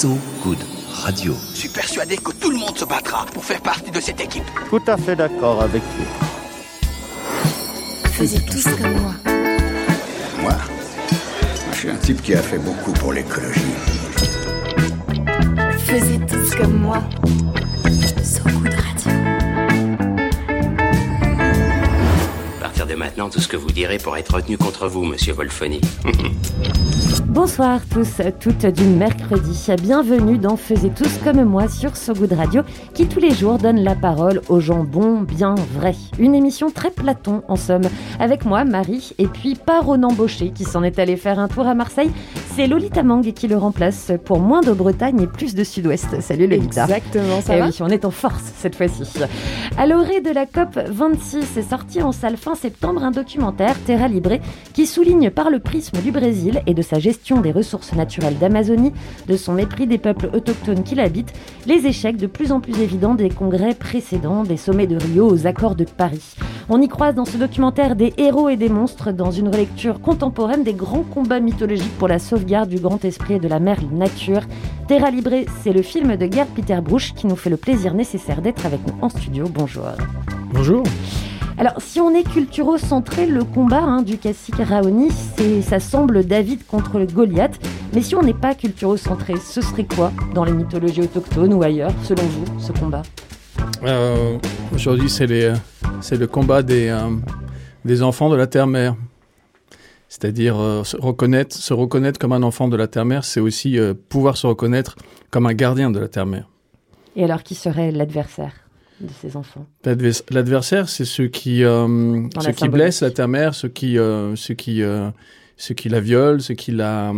So Good Radio. Je suis persuadé que tout le monde se battra pour faire partie de cette équipe. Tout à fait d'accord avec vous. Faisiez tous comme moi. Moi Je suis un type qui a fait beaucoup pour l'écologie. Faisiez tous comme moi. So Good de maintenant, tout ce que vous direz pourra être retenu contre vous, monsieur Wolfoni. Bonsoir tous, toutes du mercredi. Bienvenue dans Faisez tous comme moi sur So Good Radio, qui tous les jours donne la parole aux gens bons, bien vrais. Une émission très Platon en somme, avec moi, Marie, et puis pas Ronan Baucher qui s'en est allé faire un tour à Marseille. C'est Lolita Mang qui le remplace pour moins de Bretagne et plus de Sud-Ouest. Salut Lolita. Exactement, ça Eh va oui, on est en force cette fois-ci. À l'orée de la COP 26 est sorti en salle fin septembre un documentaire, Terra Libre, qui souligne par le prisme du Brésil et de sa gestion des ressources naturelles d'Amazonie, de son mépris des peuples autochtones qui l'habitent, les échecs de plus en plus évidents des congrès précédents, des sommets de Rio aux accords de Paris. On y croise dans ce documentaire des héros et des monstres dans une relecture contemporaine des grands combats mythologiques pour la sauvegarde du grand esprit et de la mère nature. Terra Libre, c'est le film de Gerd Peter Bruch qui nous fait le plaisir nécessaire d'être avec nous en studio. Bonjour. Bonjour. Alors, si on est culturo-centré, le combat hein, du classique Raoni, ça semble David contre le Goliath. Mais si on n'est pas culturo-centré, ce serait quoi dans les mythologies autochtones ou ailleurs, selon vous, ce combat? Euh, Aujourd'hui, c'est les, c'est le combat des, euh, des enfants de la terre-mère. C'est-à-dire euh, se reconnaître, se reconnaître comme un enfant de la terre-mère, c'est aussi euh, pouvoir se reconnaître comme un gardien de la terre-mère. Et alors, qui serait l'adversaire? De ces enfants L'advers- L'adversaire, c'est ceux qui, euh, ceux qui blessent la terre-mère, ceux qui, euh, ceux qui, euh, ceux qui la violent, ceux qui la,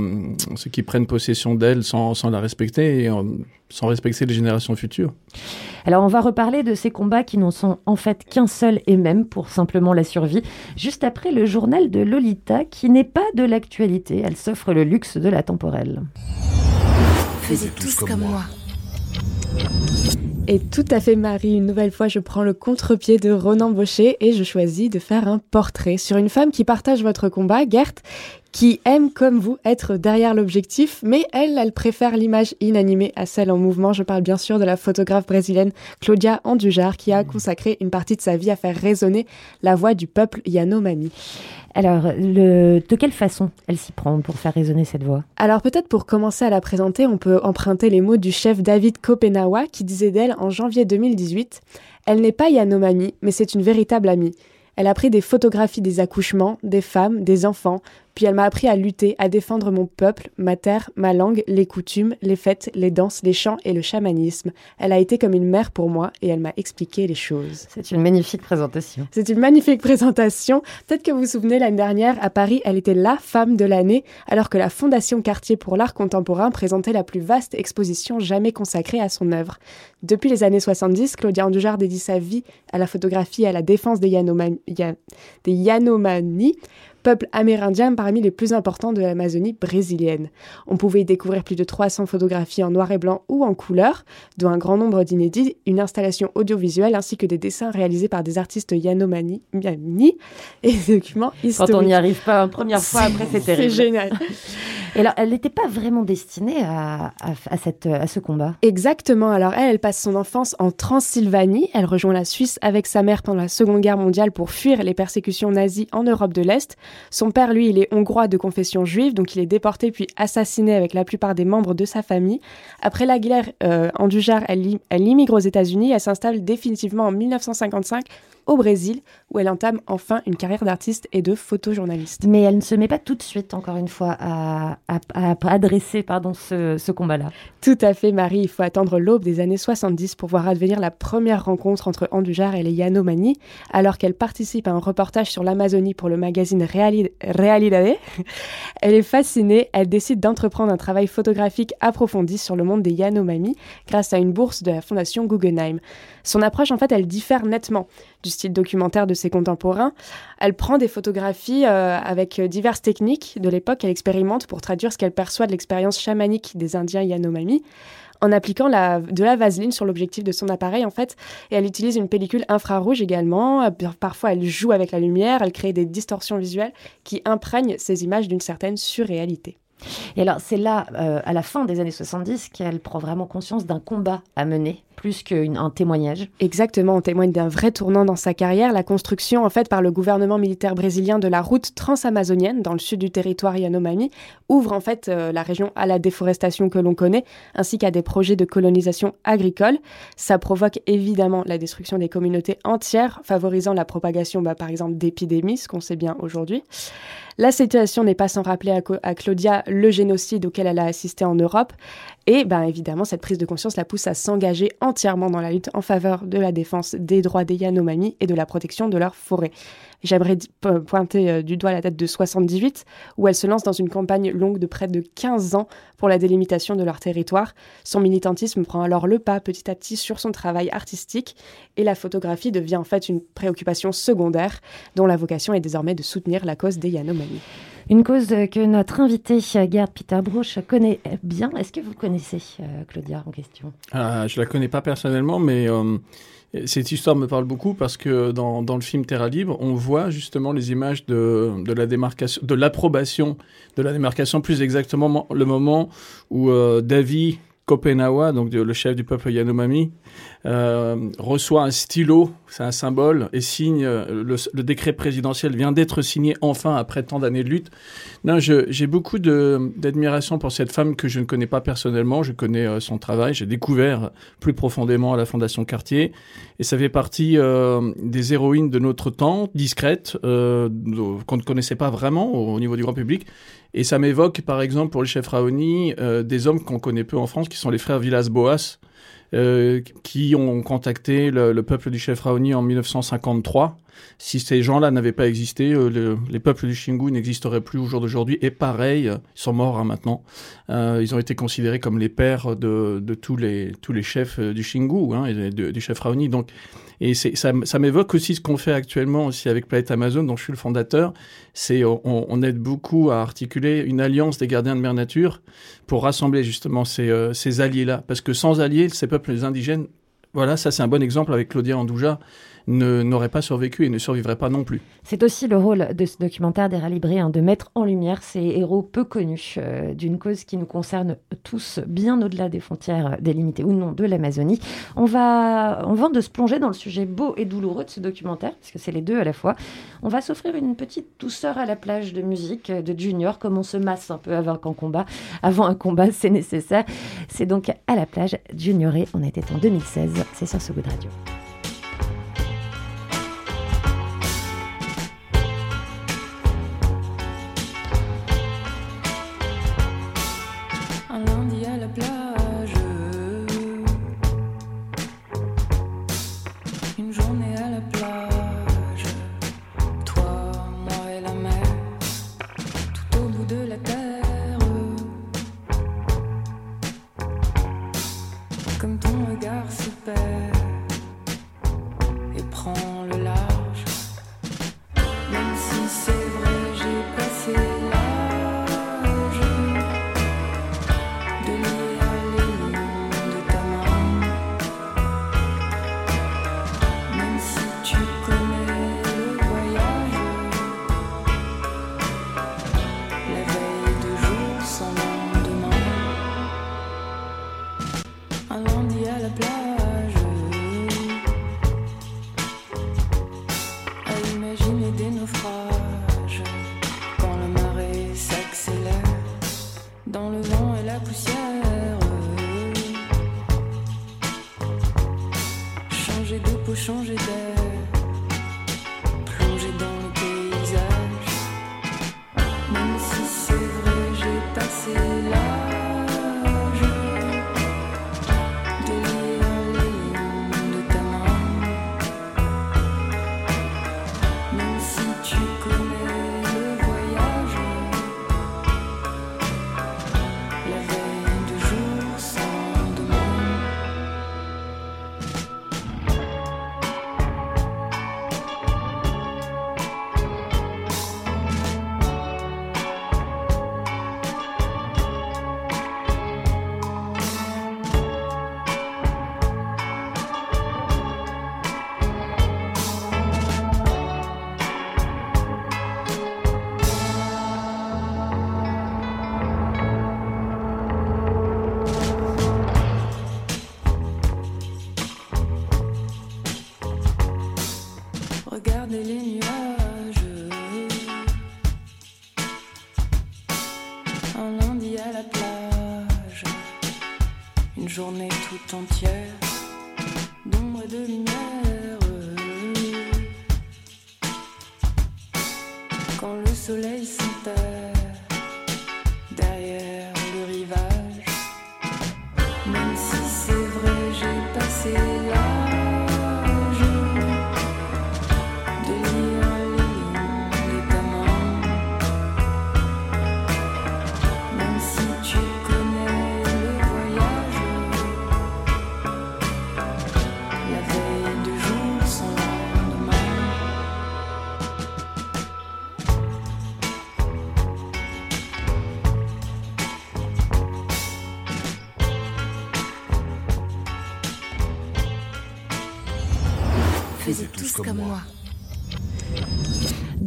ceux qui prennent possession d'elle sans, sans la respecter et sans respecter les générations futures. Alors, on va reparler de ces combats qui n'en sont en fait qu'un seul et même pour simplement la survie, juste après le journal de Lolita, qui n'est pas de l'actualité. Elle s'offre le luxe de la temporelle. Faisiez tous comme moi. Et tout à fait Marie, une nouvelle fois je prends le contre-pied de Ronan Baucher et je choisis de faire un portrait sur une femme qui partage votre combat, Gert, qui aime comme vous être derrière l'objectif, mais elle, elle préfère l'image inanimée à celle en mouvement. Je parle bien sûr de la photographe brésilienne Claudia Andujar qui a consacré une partie de sa vie à faire résonner la voix du peuple Yanomami. Alors, le- de quelle façon elle s'y prend pour faire résonner cette voix? Alors peut-être pour commencer à la présenter, on peut emprunter les mots du chef David Kopenawa qui disait d'elle en janvier 2018 Elle n'est pas Yanomami, mais c'est une véritable amie. Elle a pris des photographies des accouchements, des femmes, des enfants, puis elle m'a appris à lutter, à défendre mon peuple, ma terre, ma langue, les coutumes, les fêtes, les danses, les chants et le chamanisme. Elle a été comme une mère pour moi et elle m'a expliqué les choses. C'est une magnifique présentation. C'est une magnifique présentation. Peut-être que vous vous souvenez, l'année dernière, à Paris, elle était la femme de l'année, alors que la Fondation Cartier pour l'art contemporain présentait la plus vaste exposition jamais consacrée à son œuvre. Depuis les années 70, Claudia Andujar dédie sa vie à la photographie et à la défense des, des Yanomami, peuple amérindien parmi les plus importants de l'Amazonie brésilienne. On pouvait y découvrir plus de 300 photographies en noir et blanc ou en couleur, dont un grand nombre d'inédits, une installation audiovisuelle ainsi que des dessins réalisés par des artistes Yanomami Miami, et des documents Quand historiques. on n'y arrive pas une première fois, après c'est terrible. C'est génial. Alors, elle n'était pas vraiment destinée à, à, cette, à ce combat. Exactement. Alors elle, passe son enfance en Transylvanie. Elle rejoint la Suisse avec sa mère pendant la Seconde Guerre mondiale pour fuir les persécutions nazies en Europe de l'Est. Son père, lui, il est hongrois de confession juive, donc il est déporté puis assassiné avec la plupart des membres de sa famille. Après la guerre, euh, Andujar, elle, elle immigre aux États-Unis. Elle s'installe définitivement en 1955 au Brésil, où elle entame enfin une carrière d'artiste et de photojournaliste. Mais elle ne se met pas tout de suite, encore une fois, à, à, à adresser pardon, ce, ce combat-là. Tout à fait, Marie. Il faut attendre l'aube des années 70 pour voir advenir la première rencontre entre Andujar et les Yanomami, alors qu'elle participe à un reportage sur l'Amazonie pour le magazine Reali- Realidade. Elle est fascinée. Elle décide d'entreprendre un travail photographique approfondi sur le monde des Yanomami grâce à une bourse de la fondation Guggenheim. Son approche, en fait, elle diffère nettement du style documentaire de ses contemporains. Elle prend des photographies euh, avec diverses techniques de l'époque. Elle expérimente pour traduire ce qu'elle perçoit de l'expérience chamanique des Indiens Yanomami en appliquant de la vaseline sur l'objectif de son appareil en fait et elle utilise une pellicule infrarouge également Euh, parfois elle joue avec la lumière elle crée des distorsions visuelles qui imprègnent ces images d'une certaine surréalité Et alors, c'est là, euh, à la fin des années 70, qu'elle prend vraiment conscience d'un combat à mener, plus qu'un témoignage. Exactement, on témoigne d'un vrai tournant dans sa carrière, la construction en fait par le gouvernement militaire brésilien de la route transamazonienne dans le sud du territoire Yanomami ouvre en fait euh, la région à la déforestation que l'on connaît, ainsi qu'à des projets de colonisation agricole. Ça provoque évidemment la destruction des communautés entières, favorisant la propagation bah, par exemple d'épidémies, ce qu'on sait bien aujourd'hui. La situation n'est pas sans rappeler à, Claudia le génocide auquel elle a assisté en Europe. Et ben évidemment, cette prise de conscience la pousse à s'engager entièrement dans la lutte en faveur de la défense des droits des Yanomami et de la protection de leurs forêts. J'aimerais pointer euh, du doigt la date de 78, où elle se lance dans une campagne longue de près de 15 ans pour la délimitation de leur territoire. Son militantisme prend alors le pas petit à petit sur son travail artistique, et la photographie devient en fait une préoccupation secondaire, dont la vocation est désormais de soutenir la cause des Yanomami. Une cause que notre invité, Gerd Peter Bruch, connaît bien. Est-ce que vous connaissez euh, Claudia en question? Ah, Je la connais pas personnellement, mais euh, cette histoire me parle beaucoup parce que dans, dans, le film Terra Libre, on voit justement les images de, de la démarcation, de l'approbation de la démarcation, plus exactement le moment où euh, David Kopenawa, donc le chef du peuple Yanomami, reçoit un stylo, c'est un symbole, et signe euh, le, décret présidentiel vient d'être signé enfin après tant d'années de lutte. Non, j'ai beaucoup d'admiration pour cette femme que je ne connais pas personnellement. Je connais euh, son travail, j'ai découvert plus profondément à la Fondation Cartier, et ça fait partie des héroïnes de notre temps, discrètes, qu'on ne connaissait pas vraiment au, niveau du grand public. Et ça m'évoque, par exemple, pour le chef Raoni, des hommes qu'on connaît peu en France, qui sont les frères Villas-Boas, euh, qui ont contacté le, le, peuple du chef Raoni en 1953. Si ces gens-là n'avaient pas existé, euh, les peuples du Xingu n'existeraient plus au jour d'aujourd'hui. Et pareil, ils sont morts hein, maintenant. Euh, ils ont été considérés comme les pères de, tous, les, tous les chefs du Xingu hein, du chef Raoni. Donc et ça, ça m'évoque aussi ce qu'on fait actuellement aussi avec Planète Amazon, dont je suis le fondateur. C'est on, aide beaucoup à articuler une alliance des gardiens de mer nature pour rassembler justement ces, euh, ces alliés-là. Parce que sans alliés, ces peuples indigènes, voilà, ça c'est un bon exemple avec Claudia Andouja n'aurait pas survécu et ne survivrait pas non plus. C'est aussi le rôle de ce documentaire des Libré hein, de mettre en lumière ces héros peu connus euh, d'une cause qui nous concerne tous bien au-delà des frontières délimitées ou non de l'Amazonie. On va, on va de se plonger dans le sujet beau et douloureux de ce documentaire, parce que c'est les deux à la fois. On va s'offrir une petite douceur à la plage de musique de Junior, comme on se masse un peu avant un combat. Avant un combat, c'est nécessaire. C'est donc à la plage Junioré. On était en 2016. C'est sur ce goût de radio. Entière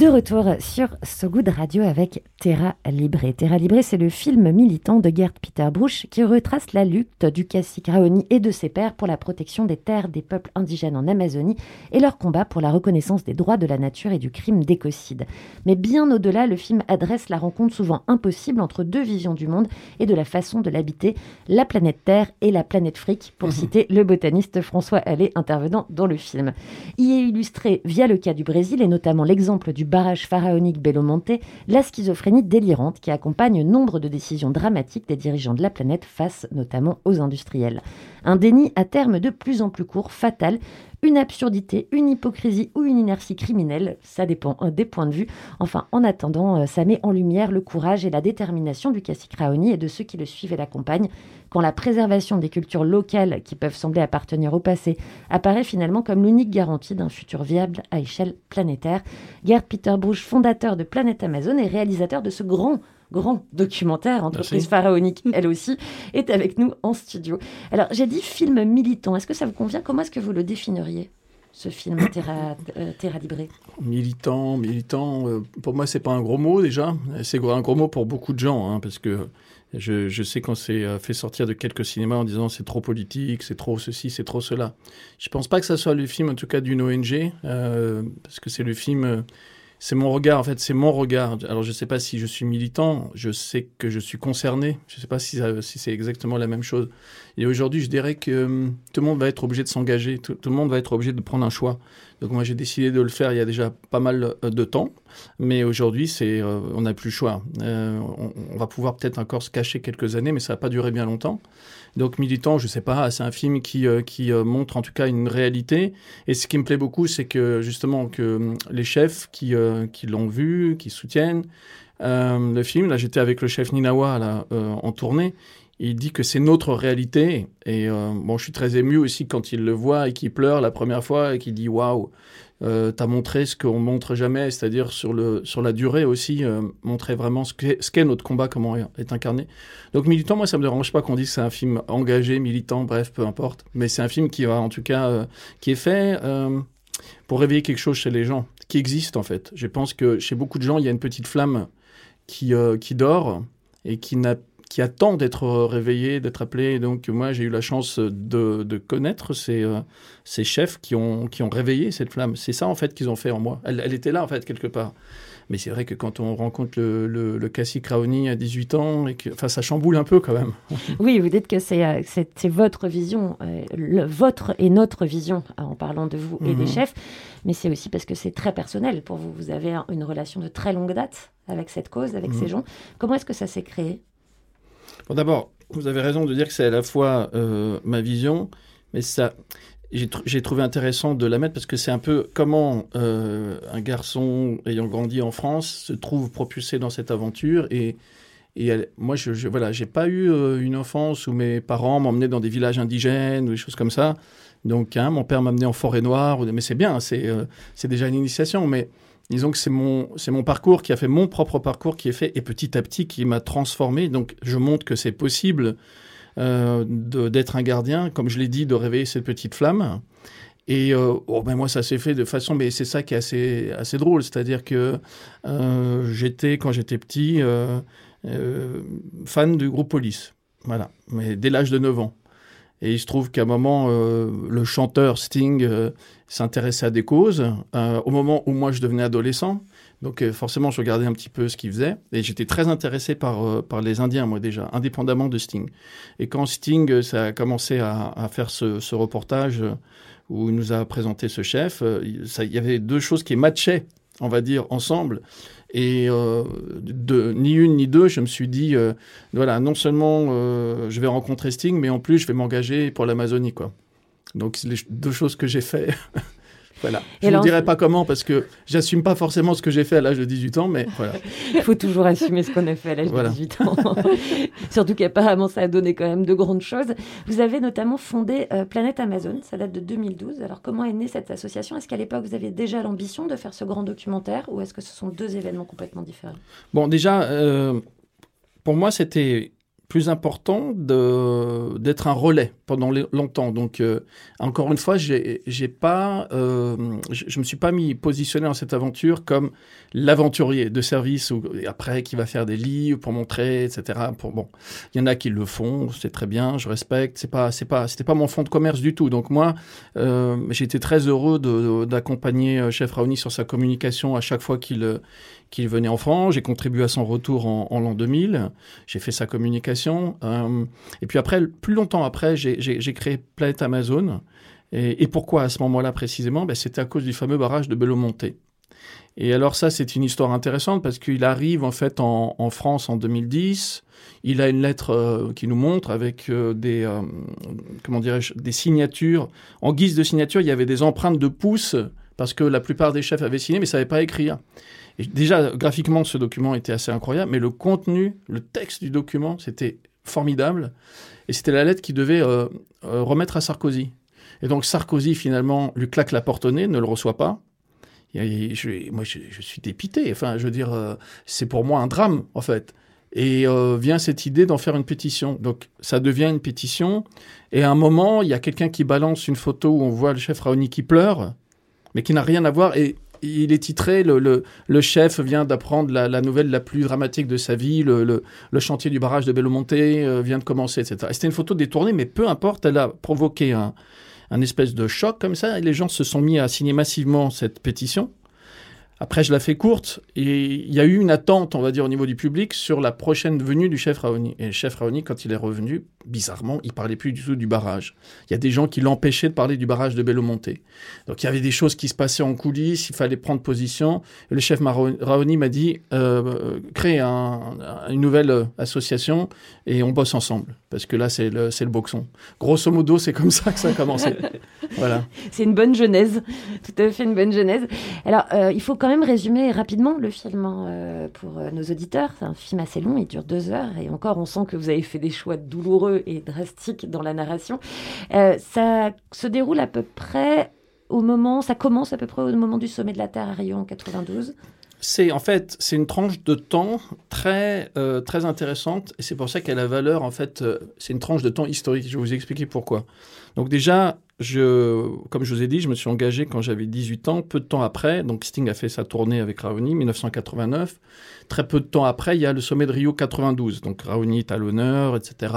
De retour sur So Good Radio avec Terra Libre. Terra Libre, c'est le film militant de Gerd Peter Bruch qui retrace la lutte du cacique Raoni et de ses pairs pour la protection des terres des peuples indigènes en Amazonie et leur combat pour la reconnaissance des droits de la nature et du crime d'écocide. Mais bien au-delà, le film adresse la rencontre souvent impossible entre deux visions du monde et de la façon de l'habiter, la planète Terre et la planète Fric, pour citer le botaniste François Allais intervenant dans le film. Y est illustré via le cas du Brésil et notamment l'exemple du barrage pharaonique Belo Monte, la schizophrénie délirante qui accompagne nombre de décisions dramatiques des dirigeants de la planète face notamment aux industriels. Un déni à terme de plus en plus court, fatal, une absurdité, une hypocrisie ou une inertie criminelle, ça dépend euh, des points de vue. Enfin, en attendant, euh, ça met en lumière le courage et la détermination du cacique Raoni et de ceux qui le suivent et l'accompagnent, quand la préservation des cultures locales qui peuvent sembler appartenir au passé apparaît finalement comme l'unique garantie d'un futur viable à échelle planétaire. Gerd Peter Bruch, fondateur de Planète Amazon et réalisateur de ce grand grand documentaire, entreprise Merci. pharaonique, elle aussi, est avec nous en studio. Alors, j'ai dit film militant. Est-ce que ça vous convient? Comment est-ce que vous le définiriez, ce film Terra, euh, Terra Libre? Militant, militant, euh, pour moi, c'est pas un gros mot déjà. C'est un gros mot pour beaucoup de gens, hein, parce que je, je sais qu'on s'est euh, fait sortir de quelques cinémas en disant c'est trop politique, c'est trop ceci, c'est trop cela. Je pense pas que ça soit le film, en tout cas, d'une ONG, euh, parce que c'est le film. C'est mon regard, en fait, c'est mon regard. Alors, je ne sais pas si je suis militant, je sais que je suis concerné, je ne sais pas si, si c'est exactement la même chose. Et aujourd'hui, je dirais que hum, tout le monde va être obligé de s'engager, tout, le monde va être obligé de prendre un choix. Donc, moi, j'ai décidé de le faire il y a déjà pas mal euh, de temps, mais aujourd'hui, c'est, euh, on n'a plus le choix. Euh, on, va pouvoir peut-être encore se cacher quelques années, mais ça va pas durer bien longtemps. Donc, militant, je sais pas, c'est un film qui, euh, qui euh, montre en tout cas une réalité. Et ce qui me plaît beaucoup, c'est que justement que les chefs qui, euh, qui l'ont vu, qui soutiennent euh, le film, là j'étais avec le chef Ninawa euh, en tournée, il dit que c'est notre réalité. Et euh, bon, je suis très ému aussi quand il le voit et qu'il pleure la première fois et qu'il dit waouh, euh, t'as montré ce qu'on montre jamais, c'est-à-dire sur, sur la durée aussi, euh, montrer vraiment ce qu'est, notre combat, comment est incarné. Donc militant, moi ça me dérange pas qu'on dise c'est un film engagé, militant, bref, peu importe. Mais c'est un film qui va en tout cas, qui est fait pour réveiller quelque chose chez les gens, qui existe en fait. Je pense que chez beaucoup de gens, il y a une petite flamme qui, qui dort et qui, n'a, qui attend d'être réveillée, d'être appelée. Et donc moi, j'ai eu la chance de, de connaître ces, euh, ces chefs qui ont, qui ont réveillé cette flamme. C'est ça en fait qu'ils ont fait en moi. Elle, elle était là en fait quelque part. Mais c'est vrai que quand on rencontre le, le, le cacique Raoni à 18 ans, et que, enfin, ça chamboule un peu quand même. Oui, vous dites que c'est, euh, votre vision, euh, le- votre et notre vision en parlant de vous et des Mhm. chefs, mais c'est aussi parce que c'est très personnel pour vous. Vous avez un- une relation de très longue date avec cette cause, avec Mhm. ces gens. Comment est-ce que ça s'est créé? D'abord, vous avez raison de dire que c'est à la fois euh, ma vision, mais ça, j'ai tr- j'ai trouvé intéressant de la mettre parce que c'est un peu comment euh, un garçon ayant grandi en France se trouve propulsé dans cette aventure et moi, je, je voilà, j'ai pas eu euh, une enfance où mes parents m'emmenaient dans des villages indigènes ou des choses comme ça. Donc, hein, mon père m'a amené en forêt noire, mais c'est bien, c'est euh, c'est déjà une initiation. Mais disons que c'est mon, parcours qui a fait mon propre parcours qui est fait et petit à petit qui m'a transformé. Donc, je montre que c'est possible euh, d'être un gardien, comme je l'ai dit, de réveiller cette petite flamme. Et euh, oh, ben moi, ça s'est fait de façon, mais c'est ça qui est assez, drôle. C'est-à-dire que j'étais, quand j'étais petit, fan du groupe Police. Voilà, mais dès l'âge de 9 ans. Et il se trouve qu'à un moment, euh, le chanteur Sting euh, s'intéressait à des causes. euh, au moment où moi je devenais adolescent, Donc forcément, je regardais un petit peu ce qu'il faisait et j'étais très intéressé par, par les Indiens, moi déjà, indépendamment de Sting. Et quand Sting, ça a commencé à, faire ce, reportage où il nous a présenté ce chef, il y avait deux choses qui matchaient, on va dire, ensemble. Et euh, ni une ni deux, je me suis dit, euh, voilà, non seulement euh, je vais rencontrer Sting, mais en plus je vais m'engager pour l'Amazonie, quoi. Donc c'est les deux choses que j'ai fait. voilà. Je ne dirai pas comment parce que j'assume pas forcément ce que j'ai fait à l'âge de 18 ans, mais voilà. Il faut toujours assumer ce qu'on a fait à l'âge Voilà. de 18 ans. Surtout qu'apparemment, ça a donné quand même de grandes choses. Vous avez notamment fondé euh, Planète Amazon, ça date de 2012. Alors, comment est née cette association? Est-ce qu'à l'époque, vous aviez déjà l'ambition de faire ce grand documentaire ou est-ce que ce sont deux événements complètement différents? Bon, déjà, euh, pour moi, c'était plus important d'être un relais pendant longtemps. Donc, euh, encore une fois, j'ai pas, euh, je, me suis pas mis positionné dans cette aventure comme l'aventurier de service ou après qui va faire des livres pour montrer, etc. Pour bon, il y en a qui le font, c'est très bien, je respecte. C'est pas, c'est pas, c'était pas mon fond de commerce du tout. Donc moi, euh, j'ai été très heureux d'accompagner euh, Chef Raoni sur sa communication à chaque fois qu'il qu'il venait en France. J'ai contribué à son retour en, l'an 2000. J'ai fait sa communication. Euh, et puis après, plus longtemps après, j'ai- créé Planète Amazon. Et, et pourquoi à ce moment-là précisément? Ben, C'était à cause du fameux barrage de Belo Monte. Et alors ça, c'est une histoire intéressante parce qu'il arrive en fait en, France en 2010. Il a une lettre euh, qui nous montre avec euh, des comment des signatures. En guise de signature, il y avait des empreintes de pouces parce que la plupart des chefs avaient signé mais ne savaient pas écrire. Déjà, graphiquement, ce document était assez incroyable, mais le contenu, le texte du document, c'était formidable. Et c'était la lettre qui devait euh, euh, remettre à Sarkozy. Et donc Sarkozy, finalement, lui claque la porte au nez, ne le reçoit pas. Moi, je, suis dépité. Enfin, je veux dire, euh, c'est pour moi un drame, en fait. Et vient cette idée d'en faire une pétition. Donc, ça devient une pétition. Et à un moment, il y a quelqu'un qui balance une photo où on voit le chef Raoni qui pleure, mais qui n'a rien à voir. Et il est titré le, chef vient d'apprendre la, nouvelle la plus dramatique de sa vie, le, chantier du barrage de Bellomonte euh, vient de commencer, etc. Et C'était une photo détournée, mais peu importe, elle a provoqué un, un espèce de choc comme ça, et les gens se sont mis à signer massivement cette pétition. Après, je la fais courte, et il y a eu une attente, on va dire, au niveau du public sur la prochaine venue du chef Raoni. Et le chef Raoni, quand il est revenu, bizarrement, il parlait plus du tout du barrage. Il y a des gens qui l'empêchaient de parler du barrage de Bellomonte. Donc il y avait des choses qui se passaient en coulisses, il fallait prendre position. Et le chef Raoni m'a dit, euh, crée un- une nouvelle euh, association et on bosse ensemble. Parce que là, c'est le, boxon. Grosso modo, c'est comme ça que ça a commencé. voilà. C'est une bonne genèse, tout à fait une bonne genèse. Alors, euh, il faut quand même résumer rapidement le film hein, euh, pour euh, nos auditeurs. C'est un film assez long, il dure deux heures, et encore, on sent que vous avez fait des choix douloureux et drastiques dans la narration. Euh, ça se déroule à peu près au moment, ça commence à peu près au moment du sommet de la Terre à Rio en 92. C'est en fait c'est une tranche de temps très euh, très intéressante et c'est pour ça qu'elle a valeur en fait euh, c'est une tranche de temps historique. Je vais vous expliquer pourquoi. Donc déjà je comme je vous ai dit je me suis engagé quand j'avais 18 ans. Peu de temps après donc Sting a fait sa tournée avec Raoni 1989. Très peu de temps après il y a le sommet de Rio 92 donc Raoni est à l'honneur etc.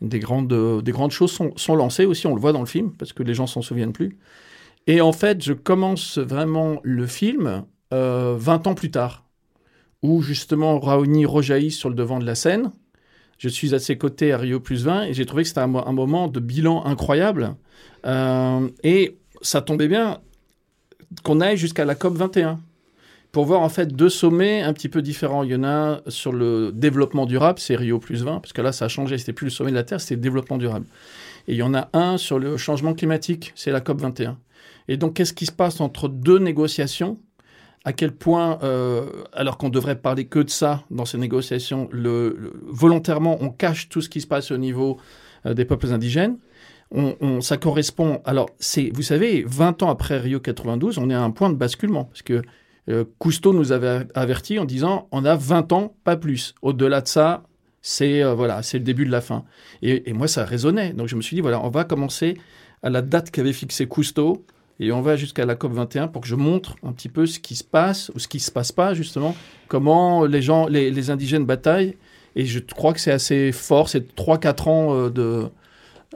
Des grandes euh, des grandes choses sont, sont lancées aussi on le voit dans le film parce que les gens s'en souviennent plus. Et en fait je commence vraiment le film euh, 20 ans plus tard, où justement Raoni rejaillit sur le devant de la scène. Je suis à ses côtés à Rio plus 20 et j'ai trouvé que c'était un, mo- un moment de bilan incroyable. Euh, et ça tombait bien qu'on aille jusqu'à la COP 21 pour voir en fait deux sommets un petit peu différents. Il y en a sur le développement durable, c'est Rio plus 20, parce que là ça a changé, c'était plus le sommet de la Terre, c'était le développement durable. Et il y en a un sur le changement climatique, c'est la COP 21. Et donc qu'est-ce qui se passe entre deux négociations à quel point, euh, alors qu'on devrait parler que de ça dans ces négociations, le, volontairement on cache tout ce qui se passe au niveau euh, des peuples indigènes. On, ça correspond. Alors, c'est, vous savez, 20 ans après Rio 92, on est à un point de basculement parce que euh, Cousteau nous avait averti en disant on a 20 ans, pas plus. Au-delà de ça, c'est voilà, c'est le début de la fin. Et, et moi, ça résonnait. Donc, je me suis dit voilà, on va commencer à la date qu'avait fixé Cousteau et on va jusqu'à la COP 21 pour que je montre un petit peu ce qui se passe ou ce qui se passe pas justement, comment les gens, les, indigènes bataillent. Et je crois que c'est assez fort, c'est 3-4 ans euh, de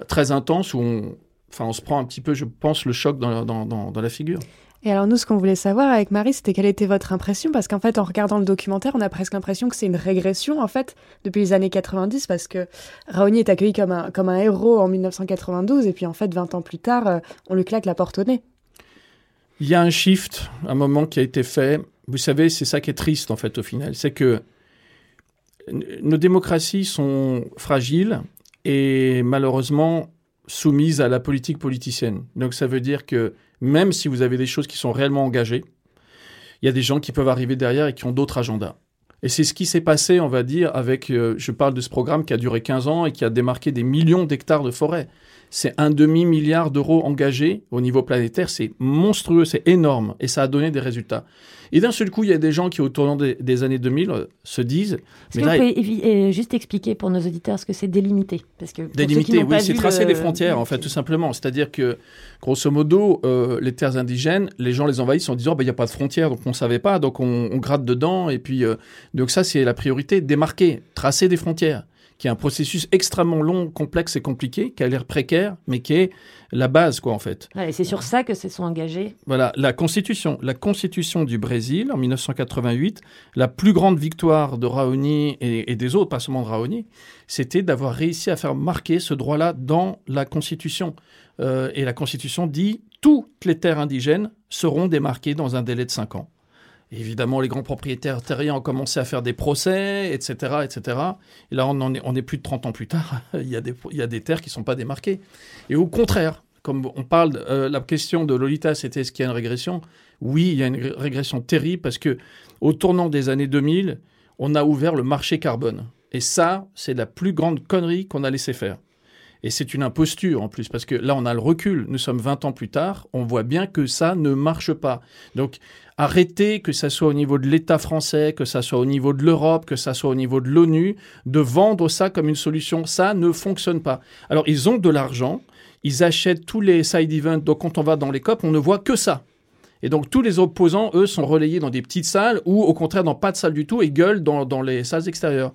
très intense où on, enfin, on se prend un petit peu, je pense, le choc dans la figure. Et alors nous, ce qu'on voulait savoir avec Marie, c'était quelle était votre impression? Parce qu'en fait, en regardant le documentaire, on a presque l'impression que c'est une régression, en fait, depuis les années 90, parce que Raoni est accueilli comme un, comme un héros en 1992, et puis en fait, 20 ans plus tard, euh, on lui claque la porte au nez. Il y a un shift, un moment qui a été fait. Vous savez, c'est ça qui est triste, en fait, au final. C'est que nos démocraties sont fragiles et malheureusement soumises à la politique politicienne. Donc ça veut dire que même si vous avez des choses qui sont réellement engagées, il y a des gens qui peuvent arriver derrière et qui ont d'autres agendas. Et c'est ce qui s'est passé, on va dire, avec, euh, je parle de ce programme qui a duré 15 ans et qui a démarqué des millions d'hectares de forêt. C'est un demi-milliard d'euros engagés au niveau planétaire, c'est monstrueux, c'est énorme, et ça a donné des résultats. Et d'un seul coup, il y a des gens qui, au tournant des, des années 2000, euh, se disent... Est-ce que vous pouvez euh, juste expliquer pour nos auditeurs ce que c'est délimité? Parce que pas oui, c'est tracer le- les frontières, en fait, tout simplement. C'est-à-dire que, grosso modo, euh, les terres indigènes, les gens les envahissent en disant, bah, il n'y a pas de frontières, donc on ne savait pas, donc on, on gratte dedans, et puis, euh, donc ça, c'est la priorité, démarquer, tracer des frontières, qui est un processus extrêmement long, complexe et compliqué, qui a l'air précaire, mais qui est la base, quoi, en fait. Ouais, et c'est sur ça que se sont engagés. Voilà, la constitution, la constitution du Brésil en 1988, la plus grande victoire de Raoni et, et des autres, pas seulement de Raoni, c'était d'avoir réussi à faire marquer ce droit-là dans la constitution. Euh, et la constitution dit toutes les terres indigènes seront démarquées dans un délai de 5 ans. Évidemment, les grands propriétaires terriens ont commencé à faire des procès, etc., etc. Et là, on, est, plus de 30 ans plus tard. il, y a des, terres qui ne sont pas démarquées. Et au contraire, comme on parle, euh, la question de Lolita, c'était est-ce qu'il y a une régression? Oui, il y a une ré- régression terrible parce que au tournant des années 2000, on a ouvert le marché carbone. Et ça, c'est la plus grande connerie qu'on a laissé faire. Et c'est une imposture en plus, parce que là, on a le recul. Nous sommes 20 ans plus tard, on voit bien que ça ne marche pas. Donc, arrêtez, que ça soit au niveau de l'État français, que ça soit au niveau de l'Europe, que ça soit au niveau de l'ONU, de vendre ça comme une solution. Ça ne fonctionne pas. Alors, ils ont de l'argent, ils achètent tous les side events, donc quand on va dans les COP, on ne voit que ça. Et donc tous les opposants, eux, sont relayés dans des petites salles ou au contraire dans pas de salle du tout et gueulent dans, dans les salles extérieures.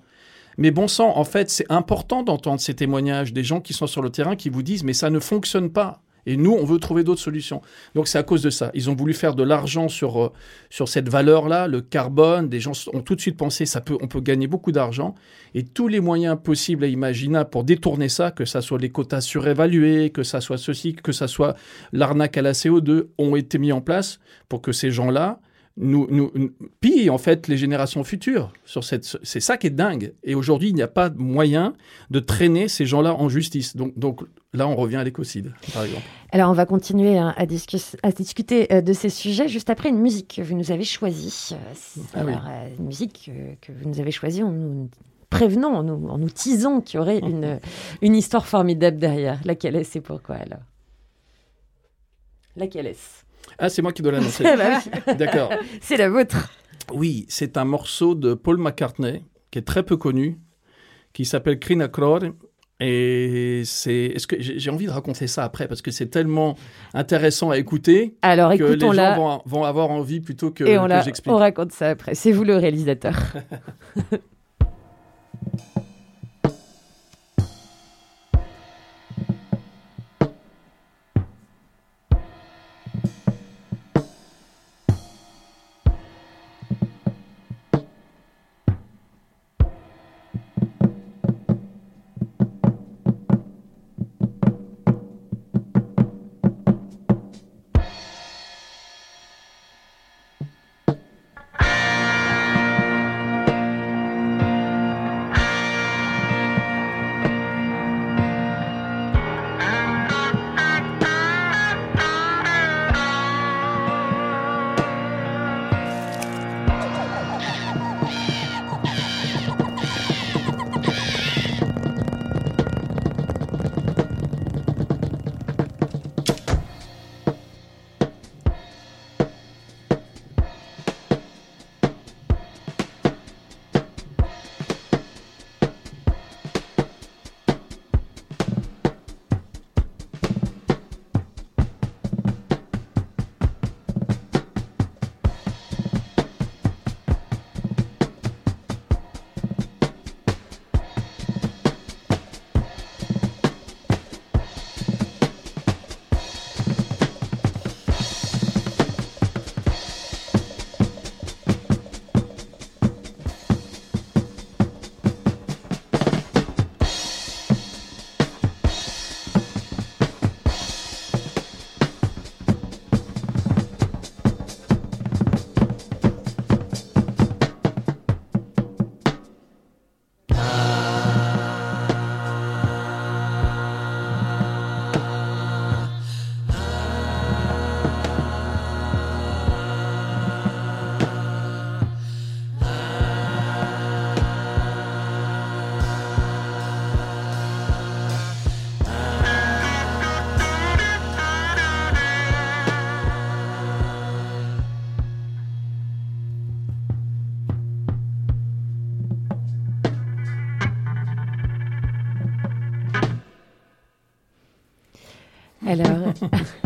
Mais bon sang, en fait, c'est important d'entendre ces témoignages des gens qui sont sur le terrain qui vous disent mais ça ne fonctionne pas. Et nous, on veut trouver d'autres solutions. Donc c'est à cause de ça. Ils ont voulu faire de l'argent sur, euh, sur cette valeur-là, le carbone. Des gens ont tout de suite pensé ça peut, on peut gagner beaucoup d'argent. Et tous les moyens possibles et imaginables pour détourner ça, que ça soit les quotas surévalués, que ça soit ceci, que ça soit l'arnaque à la CO2, ont été mis en place pour que ces gens-là nous, nous, pillent en fait les générations futures. Sur cette, c'est ça qui est dingue. Et aujourd'hui, il n'y a pas de moyen de traîner ces gens-là en justice. Donc, donc là, on revient à l'écocide, par exemple. Alors, on va continuer hein, à, à discuter euh, de ces sujets juste après une musique que vous nous avez choisie. Euh, Ah oui. euh, une musique euh, que vous nous avez choisie en nous prévenant, en nous, en nous teasant qu'il y aurait une, une histoire formidable derrière. Laquelle est-ce et pourquoi alors? Laquelle est-ce? Ah, c'est moi qui dois l'annoncer. Eh ben D'accord. C'est la vôtre. Oui, c'est un morceau de Paul McCartney qui est très peu connu, qui s'appelle Crinacror. Et c'est. Est-ce que j'ai envie de raconter ça après parce que c'est tellement intéressant à écouter Alors, que les gens vont, vont avoir envie plutôt que, et on, que la- j'explique. on raconte ça après. C'est vous le réalisateur. Alors.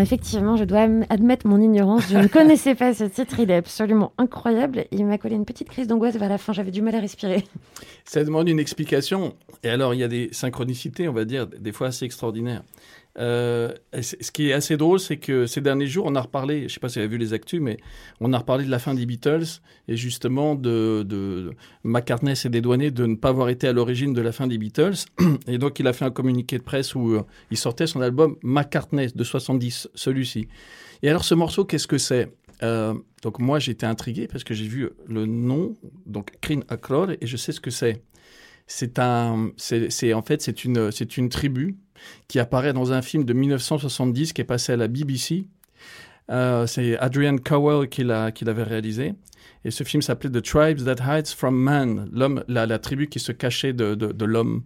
Alors effectivement, je dois admettre mon ignorance. Je ne connaissais pas ce titre. Il est absolument incroyable. Il m'a collé une petite crise d'angoisse vers la fin. J'avais du mal à respirer. Ça demande une explication. Et alors, il y a des synchronicités, on va dire, des fois assez extraordinaires. Euh, ce qui est assez drôle, c'est que ces derniers jours, on a reparlé, je ne sais pas si vous avez vu les actus, mais on a reparlé de la fin des Beatles et justement de, de McCartney s'est dédouané de ne pas avoir été à l'origine de la fin des Beatles. Et donc, il a fait un communiqué de presse où euh, il sortait son album McCartney de 70, celui-ci. Et alors, ce morceau, qu'est-ce que c'est? Euh, Donc, moi, j'étais intrigué parce que j'ai vu le nom, donc Crin Akror, et je sais ce que c'est. C'est un, c'est, en fait, c'est une, c'est une tribu qui apparaît dans un film de 1970 qui est passé à la BBC. Euh, c'est Adrian Cowell qui, l'a, qui l'avait réalisé. Et ce film s'appelait The Tribes That Hides from Man, l'homme, la, la tribu qui se cachait de, de l'homme.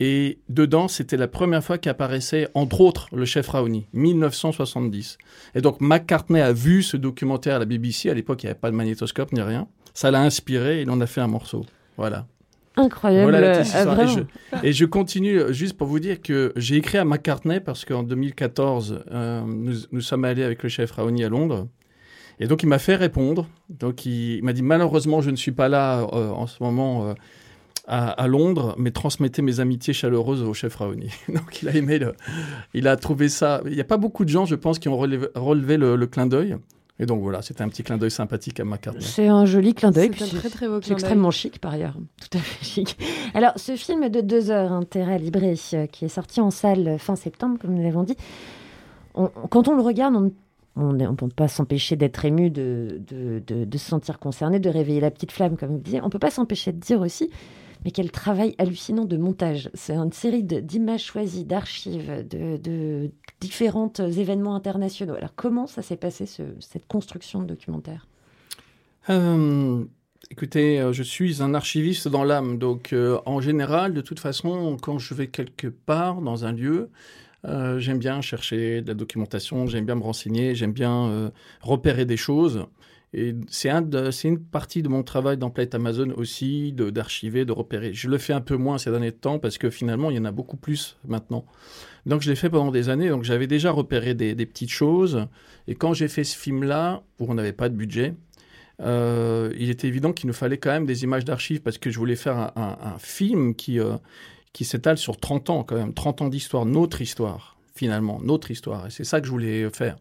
Et dedans, c'était la première fois qu'apparaissait, entre autres, le chef Raoni, 1970. Et donc, McCartney a vu ce documentaire à la BBC. À l'époque, il n'y avait pas de magnétoscope ni rien. Ça l'a inspiré et il en a fait un morceau. Voilà. Incroyable. Voilà la Euh. Et je, et je continue euh, juste pour vous dire que j'ai écrit à McCartney parce qu'en 2014, euh, nous, nous sommes allés avec le chef Raoni à Londres. Et donc, il m'a fait répondre. Donc, il, il m'a dit Malheureusement, je ne suis pas là euh, en ce moment à, à Londres, mais transmettez mes amitiés chaleureuses au chef Raoni. donc, il a aimé le. Il a trouvé ça. Il n'y a pas beaucoup de gens, je pense, qui ont relevé, relevé le, le clin d'œil. Et donc, voilà, c'était un petit clin d'œil sympathique à McCartney. C'est un joli clin d'œil. C'est très très beau clin extrêmement chic par ailleurs, tout à fait chic. Alors, ce film de deux heures, Terra Libre, euh, qui est sorti en salle fin septembre, comme nous l'avons dit, on- quand on le regarde, on on ne peut pas s'empêcher d'être ému, de, de, de- de se sentir concerné, de réveiller la petite flamme, comme vous disiez. On ne peut pas s'empêcher de dire aussi, mais quel travail hallucinant de montage. C'est une série d'images choisies, d'archives, de, de différents événements internationaux. Alors, comment ça s'est passé, ce- cette construction de documentaire? Euh, écoutez, euh, je suis un archiviste dans l'âme, donc euh, en général, de toute façon, quand je vais quelque part dans un lieu, j'aime bien chercher de la documentation, j'aime bien me renseigner, j'aime bien repérer des choses. Et c'est une partie de mon travail dans Plate Amazon aussi, d'archiver, de, repérer. Je le fais un peu moins ces derniers temps parce que finalement, il y en a beaucoup plus maintenant. Donc, je l'ai fait pendant des années. Donc, j'avais déjà repéré des, petites choses. Et quand j'ai fait ce film-là, où on n'avait pas de budget, euh, il était évident qu'il nous fallait quand même des images d'archives parce que je voulais faire un film qui, euh, qui s'étale sur 30 ans quand même, 30 ans d'histoire, notre histoire finalement, notre histoire. Et c'est ça que je voulais faire.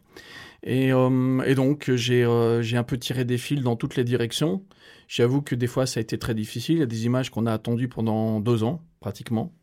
Et, euh, et donc j'ai euh, j'ai un peu tiré des fils dans toutes les directions. J'avoue que des fois ça a été très difficile. Il y a des images qu'on a attendues pendant deux ans pratiquement.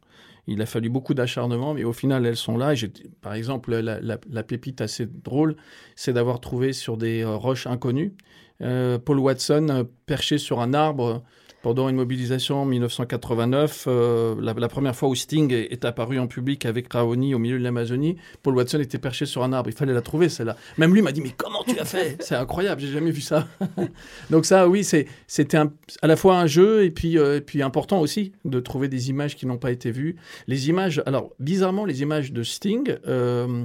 Il a fallu beaucoup d'acharnement, mais au final, elles sont là. Et par exemple, la, la- pépite assez drôle, c'est d'avoir trouvé sur des euh, roches inconnues Paul Watson perché sur un arbre pendant une mobilisation en 1989. euh, la, première fois où Sting est, apparu en public avec Raoni au milieu de l'Amazonie, Paul Watson était perché sur un arbre. Il fallait la trouver, celle-là. Même lui m'a dit, mais comment tu as fait? C'est incroyable, j'ai jamais vu ça. Donc ça, oui, c'était à la fois un jeu et puis, euh, et puis important aussi de trouver des images qui n'ont pas été vues. Les images, alors bizarrement, les images de Sting euh,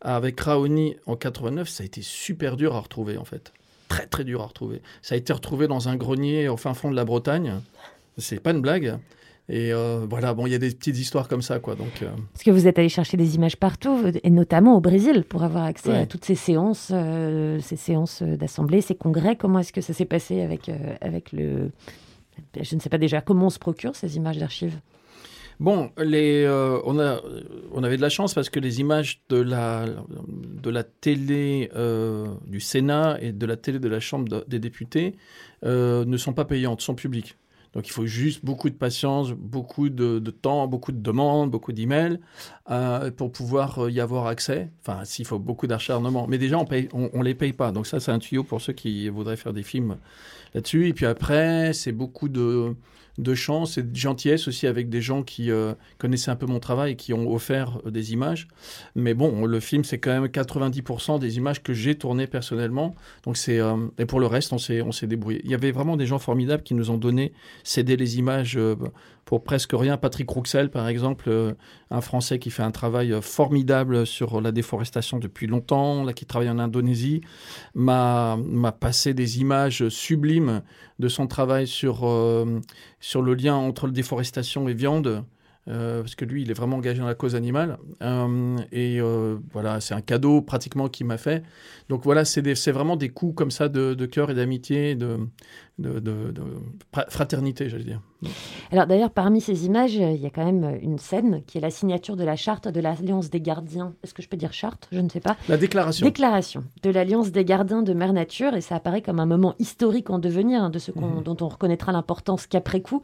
avec Raoni en 89, ça a été super dur à retrouver en fait. Très très dur à retrouver. Ça a été retrouvé dans un grenier au fin fond de la Bretagne. C'est pas une blague. Et euh, voilà, bon, il y a des petites histoires comme ça, quoi. Donc, euh, Parce que vous êtes allé chercher des images partout, et notamment au Brésil, pour avoir accès Ouais. à toutes ces séances, euh, ces séances d'assemblée, ces congrès. Comment est-ce que ça s'est passé avec, euh, avec le... Je ne sais pas déjà comment on se procure ces images d'archives. Bon, euh, on, avait de la chance parce que les images de la, télé euh, du Sénat et de la télé de la Chambre de- des députés euh, ne sont pas payantes, sont publiques. Donc il faut juste beaucoup de patience, beaucoup de, temps, beaucoup de demandes, beaucoup d'emails euh, pour pouvoir y avoir accès. Enfin, s'il faut beaucoup d'acharnement. Mais déjà, on on, on les paye pas. Donc ça, c'est un tuyau pour ceux qui voudraient faire des films là-dessus. Et puis après, c'est beaucoup de, de chance et de gentillesse aussi avec des gens qui euh, connaissaient un peu mon travail et qui ont offert euh, des images. Mais bon, le film, c'est quand même 90% des images que j'ai tournées personnellement. Donc c'est euh, et pour le reste, on s'est on s'est débrouillé. Il y avait vraiment des gens formidables qui nous ont donné cédé les images pour presque rien. Patrick Rouxel, par exemple, euh, un Français qui fait un travail euh, formidable sur la déforestation depuis longtemps, là qui travaille en Indonésie, m'a passé des images sublimes de son travail sur euh, le lien entre la déforestation et viande. Euh, parce que lui, il est vraiment engagé dans la cause animale. Euh, et euh, voilà, c'est un cadeau pratiquement qu'il m'a fait. Donc voilà, c'est vraiment des coups comme ça de, de cœur et d'amitié, de, de, de- de fra- fraternité, j'allais dire. Alors d'ailleurs, parmi ces images, il y a quand même une scène qui est la signature de la charte de l'Alliance des gardiens. Est-ce que je peux dire charte? Je ne sais pas. La déclaration. Déclaration de l'Alliance des gardiens de Mère Nature, et ça apparaît comme un moment historique en devenir, hein, de ce Mhm. dont on reconnaîtra l'importance qu'après coup.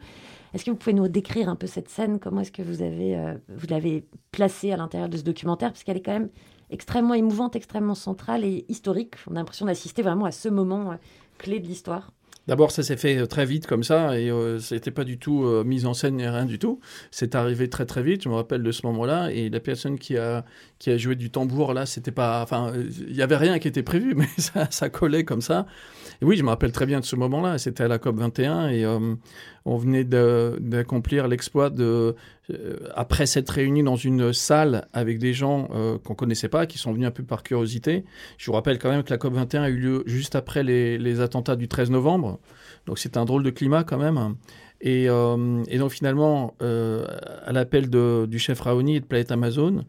Est-ce que vous pouvez nous décrire un peu cette scène? Comment est-ce que vous avez, euh, l'avez placée à l'intérieur de ce documentaire? Parce qu'elle est quand même extrêmement émouvante, extrêmement centrale et historique. On a l'impression d'assister vraiment à ce moment euh, clé de l'histoire. D'abord, ça s'est fait euh, très vite comme ça et euh, c'était pas du tout euh, mise en scène ni rien du tout. C'est arrivé très très vite. Je me rappelle de ce moment-là et la personne qui a qui a joué du tambour là, c'était pas, enfin, euh, il y avait rien qui était prévu, mais ça, ça collait comme ça. Et oui, je me rappelle très bien de ce moment-là. C'était à la COP 21 et on venait d'accomplir l'exploit de après s'être réunis dans une salle avec des gens euh, qu'on connaissait pas, qui sont venus un peu par curiosité. Je vous rappelle quand même que la COP 21 a eu lieu juste après les, attentats du 13 novembre. Donc c'est un drôle de climat quand même. Et, euh, donc finalement, euh, à l'appel du chef Raoni et de Planète Amazon,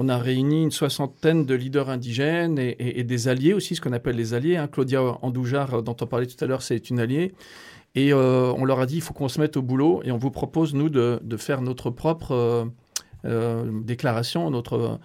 on a réuni une soixantaine de leaders indigènes et, des alliés aussi, ce qu'on appelle les alliés. hein. Claudia Andoujar, euh, dont on parlait tout à l'heure, c'est une alliée. Et euh, on leur a dit, il faut qu'on se mette au boulot et on vous propose, nous, de, faire notre propre euh, euh, déclaration, notre,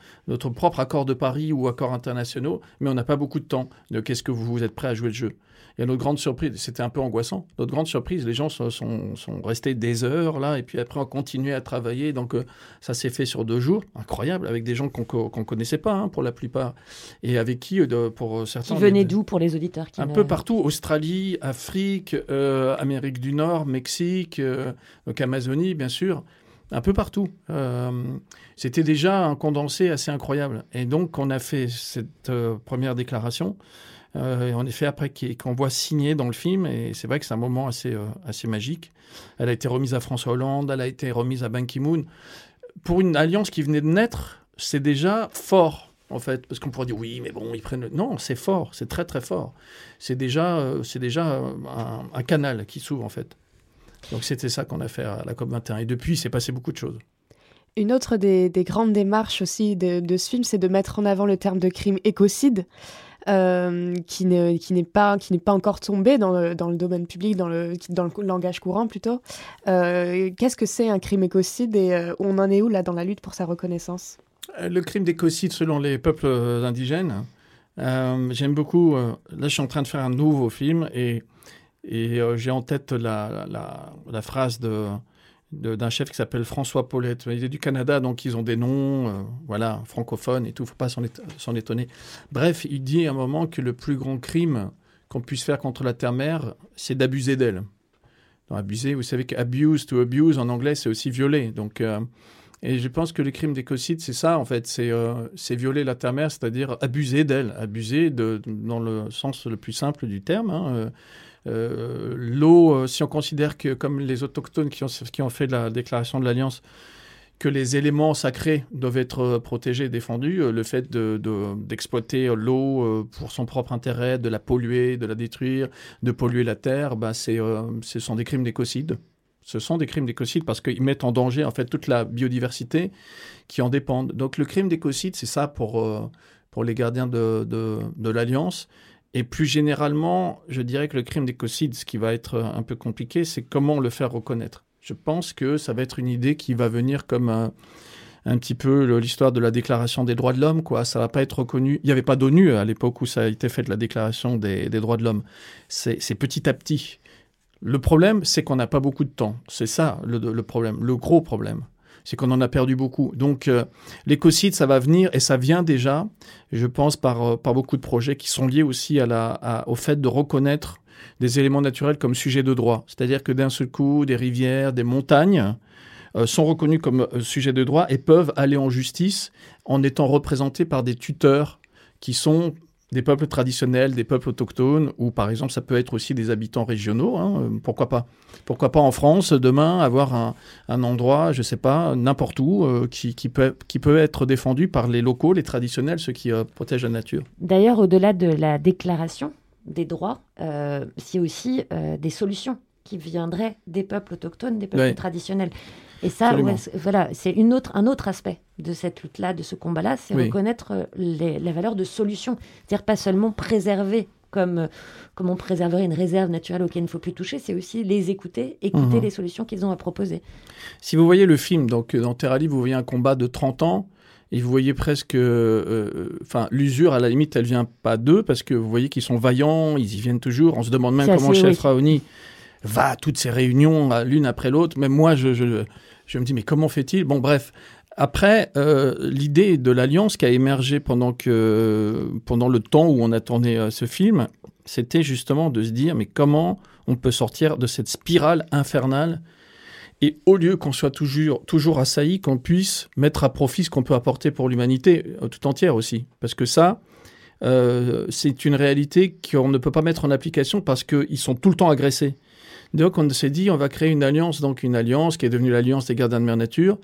propre accord de Paris ou accords internationaux, mais on n'a pas beaucoup de temps. Qu'est-ce que vous, vous êtes prêt à jouer le jeu? Et à notre grande surprise, c'était un peu angoissant. Notre grande surprise, les gens sont, sont, sont restés des heures là, et puis après on continuait à travailler. Donc euh, ça s'est fait sur deux jours, incroyable, avec des gens qu'on qu'on connaissait pas hein, pour la plupart, et avec qui, euh, pour euh, certains, Qui est- d'où pour les auditeurs qui un peu partout, Australie, Afrique, euh, Amérique du Nord, Mexique, donc Amazonie, bien sûr, un peu partout. Euh, C'était déjà un condensé assez incroyable. Et donc, on a fait cette euh, première déclaration. Euh, en effet, après, qu'on voit signer dans le film, et c'est vrai que c'est un moment assez, euh, assez magique. Elle a été remise à François Hollande, elle a été remise à Ban Ki-moon. Pour une alliance qui venait de naître, c'est déjà fort, en fait, parce qu'on pourrait dire oui, mais bon, ils prennent. Non, c'est fort, c'est très très fort. C'est déjà, euh, déjà un, canal qui s'ouvre, en fait. Donc c'était ça qu'on a fait à la COP 21. Et depuis, il s'est passé beaucoup de choses. Une autre des, des grandes démarches aussi de ce film, c'est de mettre en avant le terme de crime écocide, euh, qui ne- qui n'est pas, encore tombé dans le, domaine public, dans le, langage courant plutôt. Euh, Qu'est-ce que c'est un crime écocide et euh, on en est où là dans la lutte pour sa reconnaissance? Le crime d'écocide selon les peuples indigènes, j'aime beaucoup. là, je suis en train de faire un nouveau film et, j'ai en tête la, phrase de- d'un chef qui s'appelle François Paulette. Il est du Canada, donc ils ont des noms, euh, voilà, francophones et tout, faut pas s'en éton- s'en étonner. Bref, il dit à un moment que le plus grand crime qu'on puisse faire contre la terre-mère, c'est d'abuser d'elle. Abuser, vous savez qu'abuse to abuse en anglais, c'est aussi violer. Donc, euh, et je pense que le crime d'écocide, c'est ça, en fait. C'est euh, c'est violer la terre-mère, c'est-à-dire abuser d'elle. Abuser de, dans le sens le plus simple du terme. hein. Euh, L'eau, euh, si on considère que, comme les autochtones qui ont, fait la déclaration de l'Alliance, que les éléments sacrés doivent être euh, protégés et défendus, le fait de- de- d'exploiter l'eau pour son propre intérêt, de la polluer, de la détruire, de polluer la terre, bah, ce sont des crimes d'écocide. Ce sont des crimes d'écocide parce qu'ils mettent en danger en fait toute la biodiversité qui en dépendent. Donc le crime d'écocide, c'est ça pour, les gardiens de l'Alliance. Et plus généralement, je dirais que le crime d'écocide, ce qui va être un peu compliqué, c'est comment le faire reconnaître. Je pense que ça va être une idée qui va venir comme un, petit peu l'histoire de la déclaration des droits de l'homme, quoi. Ça va pas être reconnu. Il n'y avait pas d'ONU à l'époque où ça a été fait, la déclaration des, des droits de l'homme. C'est petit à petit. Le problème, c'est qu'on n'a pas beaucoup de temps. C'est ça le problème, le gros problème. C'est qu'on en a perdu beaucoup. Donc, euh, l'écocide, ça va venir et ça vient déjà, je pense, par, euh, beaucoup de projets qui sont liés aussi au fait de reconnaître des éléments naturels comme sujet de droit. C'est-à-dire que d'un seul coup, des rivières, des montagnes euh, sont reconnus comme sujet de droit et peuvent aller en justice en étant représentés par des tuteurs qui sont des peuples traditionnels, des peuples autochtones, ou par exemple ça peut être aussi des habitants régionaux, hein, euh, pourquoi pas Pourquoi pas en France, demain, avoir un, endroit, je sais pas, n'importe où, euh, qui, peut, être défendu par les locaux, les traditionnels, ceux qui euh, protègent la nature. D'ailleurs, au-delà de la déclaration des droits, c'est aussi des solutions qui viendraient des peuples autochtones, des peuples Ouais. traditionnels. Et ça, ouais, voilà, c'est une autre, un autre aspect de cette lutte-là, de ce combat-là, c'est Oui. reconnaître euh, les- la valeur de solution. C'est-à-dire pas seulement préserver comme, euh, comme on préserverait une réserve naturelle auquel il ne faut plus toucher, c'est aussi les écouter, écouter Mhm. les solutions qu'ils ont à proposer. Si vous voyez le film, donc euh, dans Terra Libre, vous voyez un combat de 30 ans, et vous voyez presque, euh, enfin, l'usure à la limite, elle vient pas d'eux parce que vous voyez qu'ils sont vaillants, ils y viennent toujours. On se demande même comment assez- chef oui. Raoni va à toutes ces réunions l'une après l'autre. Même moi, je, me dis mais comment fait-il? Bon, bref. Après, euh, l'idée de l'alliance qui a émergé pendant que, pendant le temps où on attendait euh, ce film, c'était justement de se dire mais comment on peut sortir de cette spirale infernale et au lieu qu'on soit toujours, toujours assailli, qu'on puisse mettre à profit ce qu'on peut apporter pour l'humanité euh, tout entière aussi. Parce que ça, c'est une réalité qu'on ne peut pas mettre en application parce qu'ils sont tout le temps agressés. Donc on s'est dit, on va créer une alliance, donc une alliance qui est devenue l'alliance des gardiens de mer nature.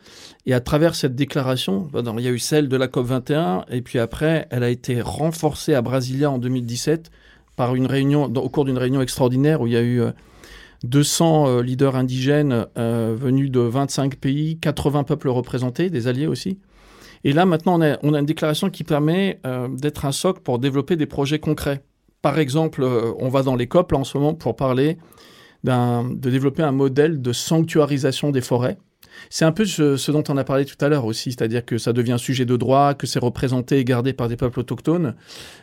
Et à travers cette déclaration, pardon, il y a eu celle de la COP 21, et puis après, elle a été renforcée à Brasilia en 2017 par une réunion, au cours d'une réunion extraordinaire où il y a eu euh, 200 euh, leaders indigènes euh, venus de 25 pays, 80 peuples représentés, des alliés aussi. Et là, maintenant, on a, on a une déclaration qui permet euh, d'être un socle pour développer des projets concrets. Par exemple, euh, on va dans les COP là, en ce moment pour parler de développer un modèle de sanctuarisation des forêts. C'est un peu ce, dont on a parlé tout à l'heure aussi, c'est-à-dire que ça devient sujet de droit, que c'est représenté et gardé par des peuples autochtones,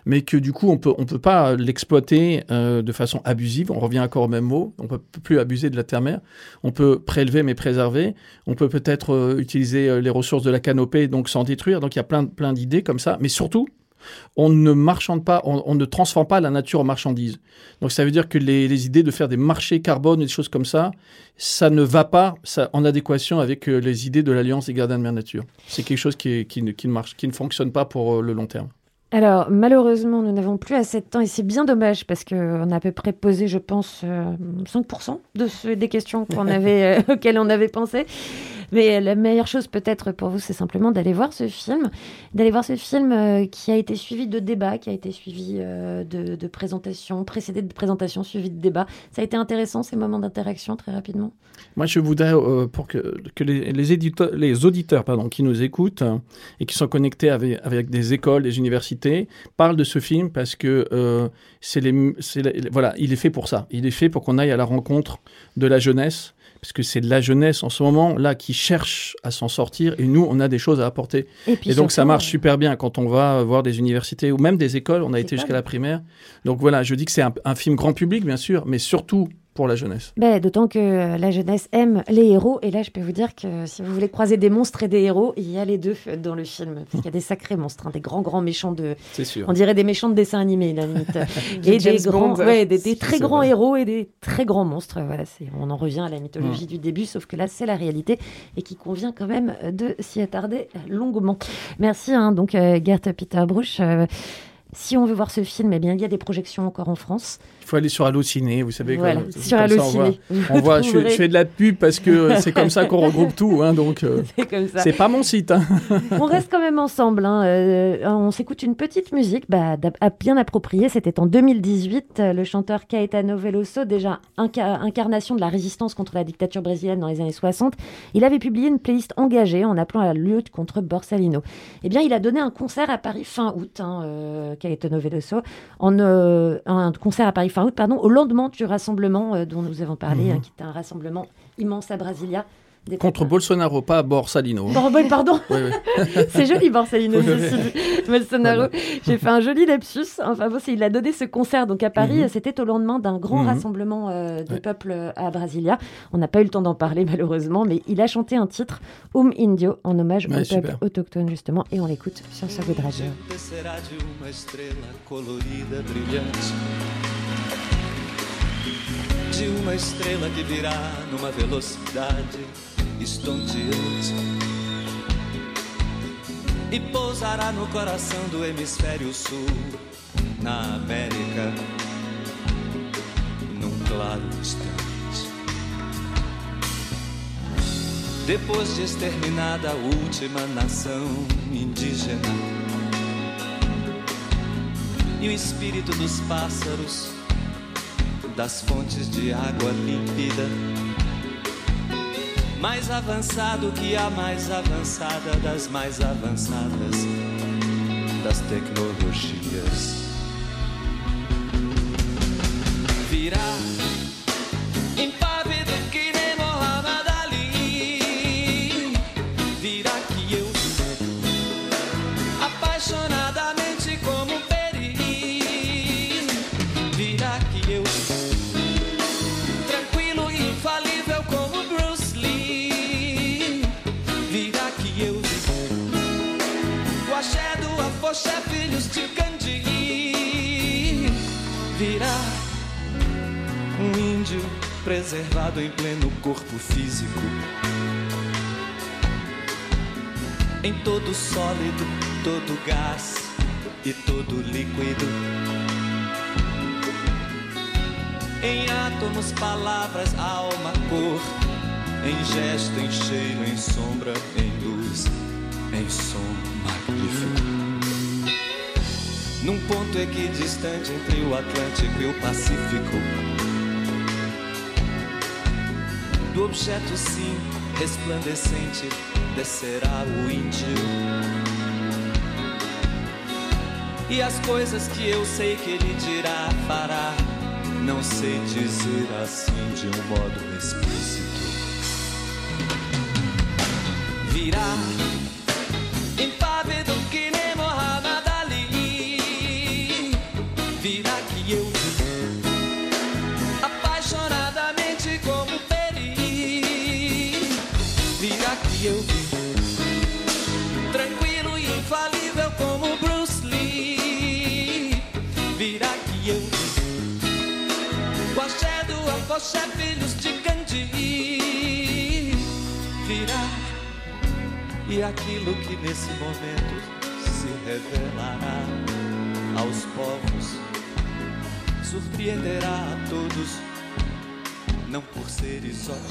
mais que du coup on peut on peut pas l'exploiter euh, de façon abusive. On revient encore au même mot. On peut plus abuser de la terre-mer. On peut prélever mais préserver. On peut peut-être euh, utiliser euh, les ressources de la canopée donc sans détruire. Donc il y a plein plein d'idées comme ça, mais surtout on ne marchande pas, on, on ne transforme pas la nature en marchandise. Donc ça veut dire que les, les idées de faire des marchés carbone et des choses comme ça, ça ne va pas ça, en adéquation avec euh, les idées de l'Alliance des gardiens de mer nature. C'est quelque chose qui, est- qui, ne, qui ne marche, qui ne fonctionne pas pour euh, le long terme. Alors, malheureusement, nous n'avons plus assez de temps et c'est bien dommage parce qu'on a à peu près posé, je pense, euh, 5% de ce- des questions qu'on avait, euh, auxquelles on avait pensé. Mais la meilleure chose peut-être pour vous, c'est simplement d'aller voir ce film, d'aller voir ce film euh, qui a été suivi de débats, qui a été suivi euh, de, présentations, précédé de présentations, suivi de débats. Ça a été intéressant ces moments d'interaction très rapidement. Moi, je voudrais euh, pour que, les, auditeurs pardon, qui nous écoutent euh, et qui sont connectés avec, des écoles, des universités, parlent de ce film parce que c'est voilà, il est fait pour ça. Il est fait pour qu'on aille à la rencontre de la jeunesse, parce que c'est la jeunesse en ce moment là qui cherche à s'en sortir et nous, on a des choses à apporter. puis Et donc ça marche euh, super bien quand on va voir des universités ou même des écoles. On a été jusqu'à la primaire. Donc voilà, je dis que c'est un, un film grand public, bien sûr, mais surtout pour la jeunesse. Ben, D'autant que euh, la jeunesse aime les héros. Et là, je peux vous dire que si vous voulez croiser des monstres et des héros, il y a les deux euh, dans le film. Parce qu'il y a des sacrés monstres, hein, des grands, grands méchants de. C'est sûr. On dirait des méchants de dessin animé, la limite. Et des grands, Bond. ouais, des, des très grands vrai. héros et des très grands monstres. Voilà, on en revient à la mythologie du début, sauf que là, c'est la réalité et qui convient quand même euh, de s'y attarder longuement. Merci, hein, donc, euh, Gert Peter Bruch. Euh, si on veut voir ce film, eh bien, il y a des projections encore en France. Il faut aller sur Allociné, vous savez. Voilà, comme- sur ça, on voit- Allociné. On voit, je, fais, trouverez. je fais de la pub parce que c'est comme ça qu'on regroupe tout, hein, donc euh, C'est comme ça. c'est pas mon site. hein. on reste quand même ensemble. hein. Euh, on s'écoute une petite musique bah, bien appropriée. C'était en 2018. euh, Le chanteur Caetano Veloso, déjà inca- incarnation de la résistance contre la dictature brésilienne dans les années 60, il avait publié une playlist engagée en appelant à la lutte contre Borsalino. Eh bien, il a donné un concert à Paris fin août, hein, euh, Caetano Veloso, en euh, un concert à Paris fin août, pardon, au lendemain du rassemblement euh, dont nous avons parlé, Mhm. hein, qui était un rassemblement immense à Brasilia. Des Contre Bolsonaro, pas Borsalino. Pardon, Oui, oui. c'est joli Borsalino. Bolsonaro. J'ai fait un joli lapsus. Enfin bon, il a donné ce concert donc à Paris. Mhm. C'était au lendemain d'un grand Mhm. rassemblement euh, de Ouais. peuple euh, à Brasilia. On n'a pas eu le temps d'en parler malheureusement, mais il a chanté un titre, Um Indio, en hommage Ouais, au peuple autochtone justement, et on l'écoute sur So Good Radio. descerá de uma estrela colorida, brilhante. De uma estrela que virá numa velocidade estonteante. E pousará no coração do hemisfério sul, na América, num claro instante. Depois de exterminada a última nação indígena e o espírito dos pássaros, das fontes de água límpida, mais avançado que a mais avançada das mais avançadas das tecnologias. Afoxé, filhos de Gandhi. Virá um índio preservado em pleno corpo físico. Em todo sólido, todo gás e todo líquido. Em átomos, palavras, alma, cor. Em gesto, em cheiro, em sombra, em luz, em som. Num ponto equidistante entre o Atlântico e o Pacífico. Do objeto sim resplandecente descerá o índio. E as coisas que eu sei que ele dirá, fará, não sei dizer assim de um modo explícito. Virá do afoxé, filhos de Gandhi. Virá e aquilo que nesse momento se revelará aos povos surpreenderá a todos, não por ser exótico.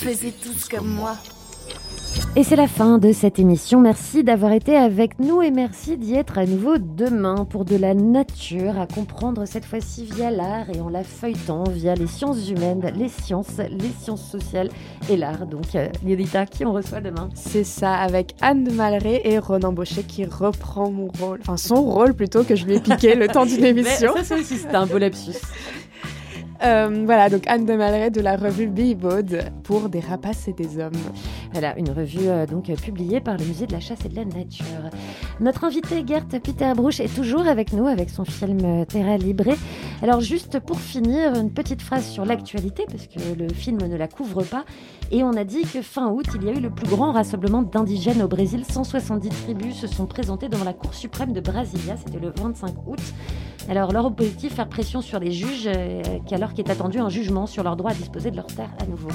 Faisez tous comme moi. Et c'est la fin de cette émission. Merci d'avoir été avec nous et merci d'y être à nouveau demain pour de la nature, à comprendre cette fois-ci via l'art et en la feuilletant via les sciences humaines, les sciences, les sciences sociales et l'art. Donc, euh, Lydita, qui on reçoit demain C'est ça, avec Anne de Malray et Ronan Baucher qui reprend mon rôle, enfin son rôle plutôt que je lui ai piqué le temps d'une émission. Mais Ça, aussi, c'était un beau lapsus. Euh, voilà, donc Anne de Malray de la revue Billboard pour des rapaces et des hommes. Voilà, une revue euh, donc publiée par le musée de la chasse et de la nature. Notre invité Gert Peter Bruch est toujours avec nous avec son film euh, Terra Libre. Alors juste pour finir, une petite phrase sur l'actualité parce que le film ne la couvre pas. Et on a dit que fin août, il y a eu le plus grand rassemblement d'indigènes au Brésil. 170 tribus se sont présentées devant la Cour suprême de Brasilia. C'était le 25 août. Alors leur objectif, faire pression sur les juges, euh, alors qu'est attendu un jugement sur leur droit à disposer de leurs terres à nouveau.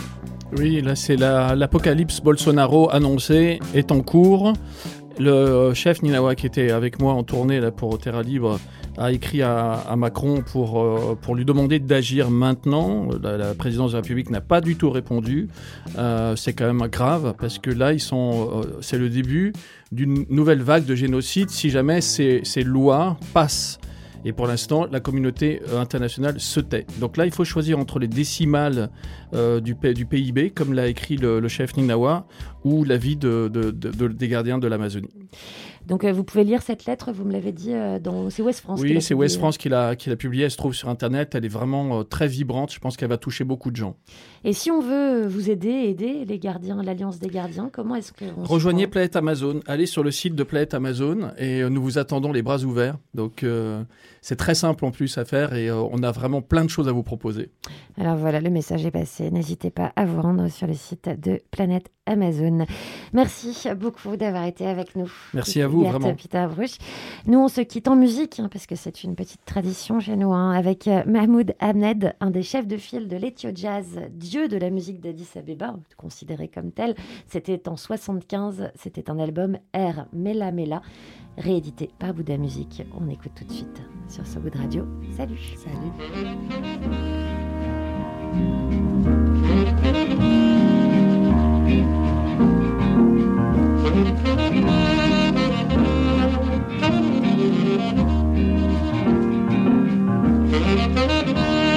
Oui, là c'est la- l'apocalypse Bolsonaro annoncé est en cours. Le chef Ninawa qui était avec moi en tournée là, pour Terra Libre a écrit à, Macron pour, euh, pour lui demander d'agir maintenant. La, présidence de la République n'a pas du tout répondu. Euh, c'est quand même grave parce que là, ils sont, euh, c'est le début d'une nouvelle vague de génocide si jamais ces lois passent. Et pour l'instant, la communauté euh, internationale se tait. Donc là, il faut choisir entre les décimales euh, du, PIB, comme l'a écrit le, chef Ninawa, ou la vie de, de- de- de- des gardiens de l'Amazonie. Donc euh, vous pouvez lire cette lettre, vous me l'avez dit, euh, dans... c'est West France. Oui, c'est West. France qui l'a qui l'a publiée. Elle se trouve sur Internet. Elle est vraiment euh, très vibrante. Je pense qu'elle va toucher beaucoup de gens. Et si on veut vous aider, aider les gardiens, l'Alliance des gardiens, comment est-ce que Rejoignez Planète Amazon. Allez sur le site de Planète Amazon et nous vous attendons les bras ouverts. Donc euh, c'est très simple en plus à faire et euh, on a vraiment plein de choses à vous proposer. Alors voilà, le message est passé. N'hésitez pas à vous rendre sur le site de Planète Amazon. Merci beaucoup d'avoir été avec nous. Merci à vous, Gert vraiment. Peter Bruch. Nous, on se quitte en musique, hein, parce que c'est une petite tradition chez nous, hein, avec euh, Mahmoud Ahmed, un des chefs de file de l'Ethio Jazz, dieu de la musique d'Addis Abeba, considéré comme tel. C'était en 75, c'était un album R Mela Mela, réédité par Bouddha Musique. On écoute tout de suite sur ce bout de radio. Salut. Salut.